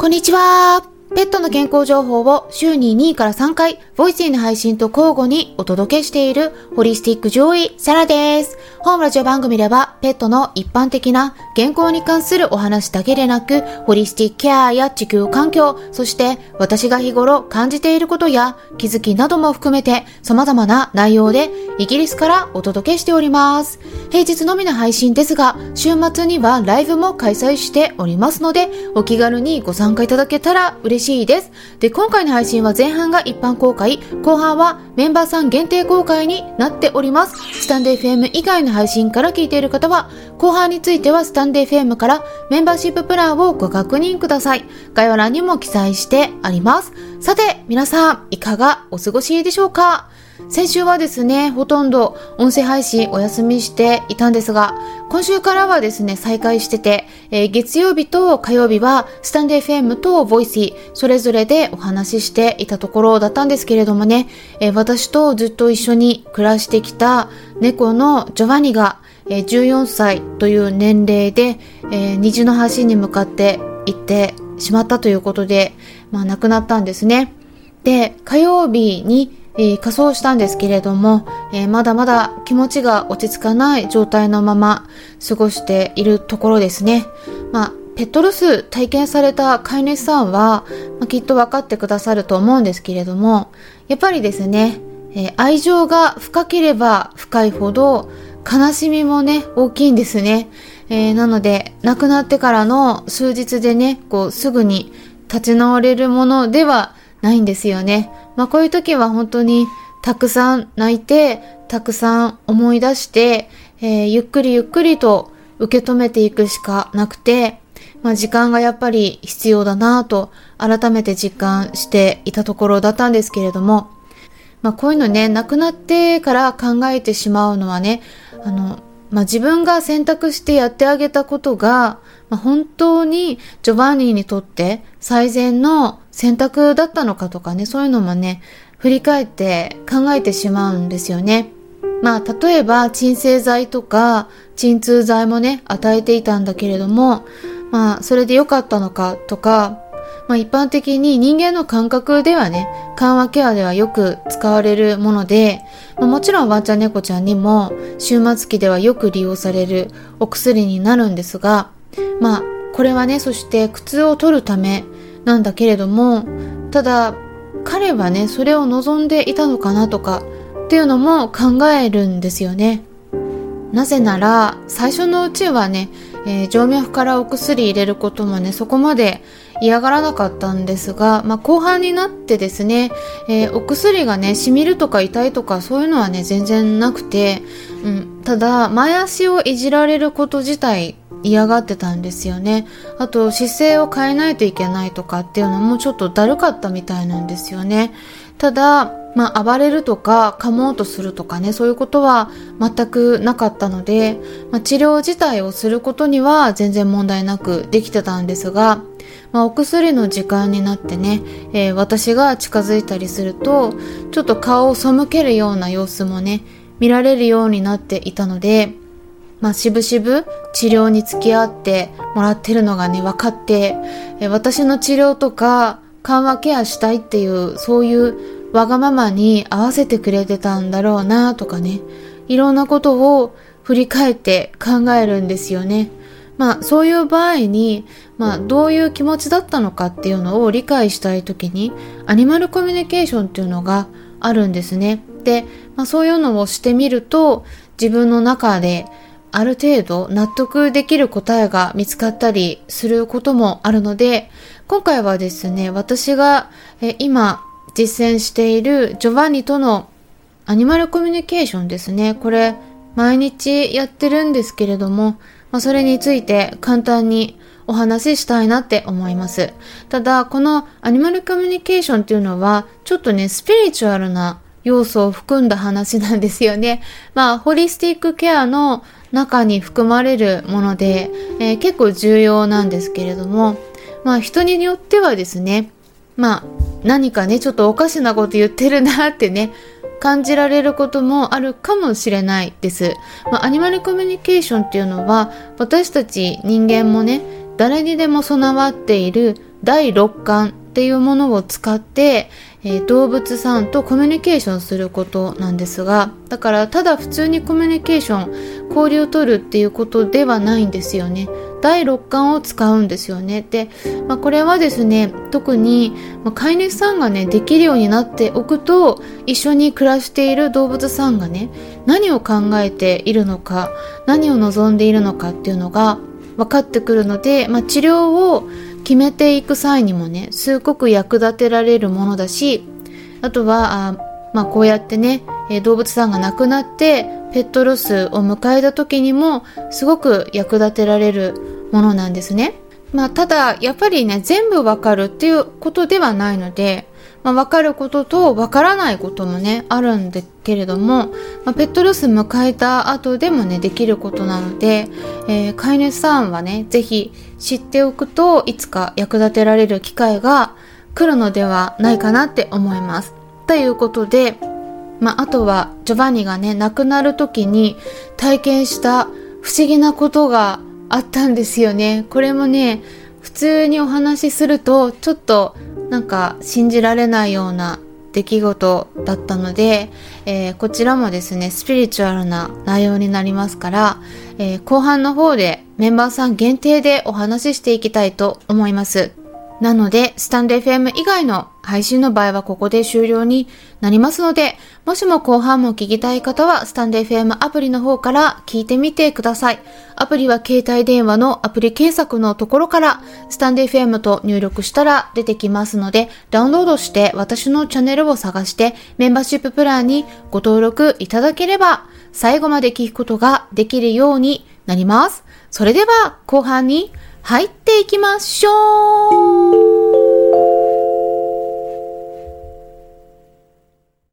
こんにちは。ペットの健康情報を週に2から3回、ボイスーの配信と交互にお届けしているホリスティック上位サラです。本ラジオ番組では、ペットの一般的な健康に関するお話だけでなく、ホリスティックケアや地球環境、そして私が日頃感じていることや気づきなども含めて様々な内容でイギリスからお届けしております。平日のみの配信ですが、週末にはライブも開催しておりますので、お気軽にご参加いただけたら嬉しいですしいです。で、今回の配信は前半が一般公開、後半はメンバーさん限定公開になっております。スタンデー FM 以外の配信から聞いている方は、後半についてはスタンデー FM からメンバーシッププランをご確認ください。概要欄にも記載してあります。さて、皆さん、いかがお過ごしでしょうか？先週はですね、ほとんど音声配信お休みしていたんですが、今週からはですね、再開してて、えー、月曜日と火曜日はスタンデー FM とボイシー、それぞれでお話ししていたところだったんですけれどもね、えー、私とずっと一緒に暮らしてきた猫のジョバンニが、えー、14歳という年齢で、えー、虹の橋に向かって行ってしまったということで、まあ亡くなったんですね。で、火曜日にえー、火葬したんですけれども、えー、まだまだ気持ちが落ち着かない状態のまま過ごしているところですね。まあ、ペットロス体験された飼い主さんは、まあ、きっと分かってくださると思うんですけれども、やっぱりですね、えー、愛情が深ければ深いほど悲しみもね、大きいんですね。え、なので、亡くなってからの数日でね、こう、すぐに立ち直れるものではないんですよね。まあこういう時は本当にたくさん泣いて、たくさん思い出して、えー、ゆっくりゆっくりと受け止めていくしかなくて、まあ時間がやっぱり必要だなと改めて実感していたところだったんですけれども、まあこういうのね、亡くなってから考えてしまうのはね、あの、まあ自分が選択してやってあげたことが、まあ、本当にジョバンニにとって最善の選択だったのかとかね、そういうのもね、振り返って考えてしまうんですよね。まあ、例えば、鎮静剤とか、鎮痛剤もね、与えていたんだけれども、まあ、それで良かったのかとか、まあ、一般的に人間の感覚ではね、緩和ケアではよく使われるもので、まあ、もちろんワンちゃん猫ちゃんにも、終末期ではよく利用されるお薬になるんですが、まあ、これはね、そして苦痛を取るためなんだけれども、ただ、彼はね、それを望んでいたのかなとか、っていうのも考えるんですよね。なぜなら、最初のうちはね、えー、静脈からお薬入れることもね、そこまで嫌がらなかったんですが、まあ、後半になってですね、えー、お薬がね、しみるとか痛いとかそういうのはね、全然なくて、うん、ただ、前足をいじられること自体嫌がってたんですよね。あと姿勢を変えないといけないとかっていうのもちょっとだるかったみたいなんですよね。ただ、まあ、暴れるとか噛もうとするとかね、そういうことは全くなかったので、まあ、治療自体をすることには全然問題なくできてたんですが、まあ、お薬の時間になってね、えー、私が近づいたりすると、ちょっと顔を背けるような様子もね、見られるようになっていたので、まあ、しぶしぶ治療に付き合ってもらってるのがね、分かって、え私の治療とか緩和ケアしたいっていう、そういうわがままに合わせてくれてたんだろうなとかね、いろんなことを振り返って考えるんですよね。まあ、そういう場合に、まあ、どういう気持ちだったのかっていうのを理解したいときに、アニマルコミュニケーションっていうのがあるんですね。で、まあ、そういうのをしてみると、自分の中である程度納得できる答えが見つかったりすることもあるので、今回はですね、私が今実践しているジョバンニとのアニマルコミュニケーションですね。これ毎日やってるんですけれども、まあ、それについて簡単にお話ししたいなって思います。ただ、このアニマルコミュニケーションっていうのは、ちょっとね、スピリチュアルな要素を含んだ話なんですよね。まあ、ホリスティックケアの中に含まれるもので、えー、結構重要なんですけれども、まあ人によってはですね、まあ何かね、ちょっとおかしなこと言ってるなってね、感じられることもあるかもしれないです。まあ、アニマルコミュニケーションっていうのは私たち人間もね、誰にでも備わっている第六感っていうものを使って、えー、動物さんとコミュニケーションすることなんですがだからただ普通にコミュニケーション交流を取るっていうことではないんですよね。第六感を使うんですよね。で、まあ、これはですね特に、まあ、飼い主さんがねできるようになっておくと一緒に暮らしている動物さんがね何を考えているのか何を望んでいるのかっていうのが分かってくるので、まあ、治療を決めていく際にもねすごく役立てられるものだしあとはあ、まあ、こうやってね、え動物さんが亡くなってペットロスを迎えた時にもすごく役立てられるものなんですね。まあ、ただやっぱりね全部わかるっていうことではないのでまあ、分かることと分からないこともねあるんだけれども、まあ、ペットロス迎えた後でもねできることなので、えー、飼い主さんはね是非知っておくといつか役立てられる機会が来るのではないかなって思います。ということで、まあ、あとはジョバニがね亡くなる時に体験した不思議なことがあったんですよね。これもね普通にお話しするとちょっとなんか信じられないような出来事だったので、えー、こちらもですね、スピリチュアルな内容になりますから、えー、後半の方でメンバーさん限定でお話ししていきたいと思います。なので、スタンド FM 以外の配信の場合はここで終了になりますので、もしも後半も聞きたい方は、スタンド FM アプリの方から聞いてみてください。アプリは携帯電話のアプリ検索のところから、スタンド FM と入力したら出てきますので、ダウンロードして私のチャンネルを探して、メンバーシッププランにご登録いただければ、最後まで聞くことができるようになります。それでは、後半に入っていきましょう。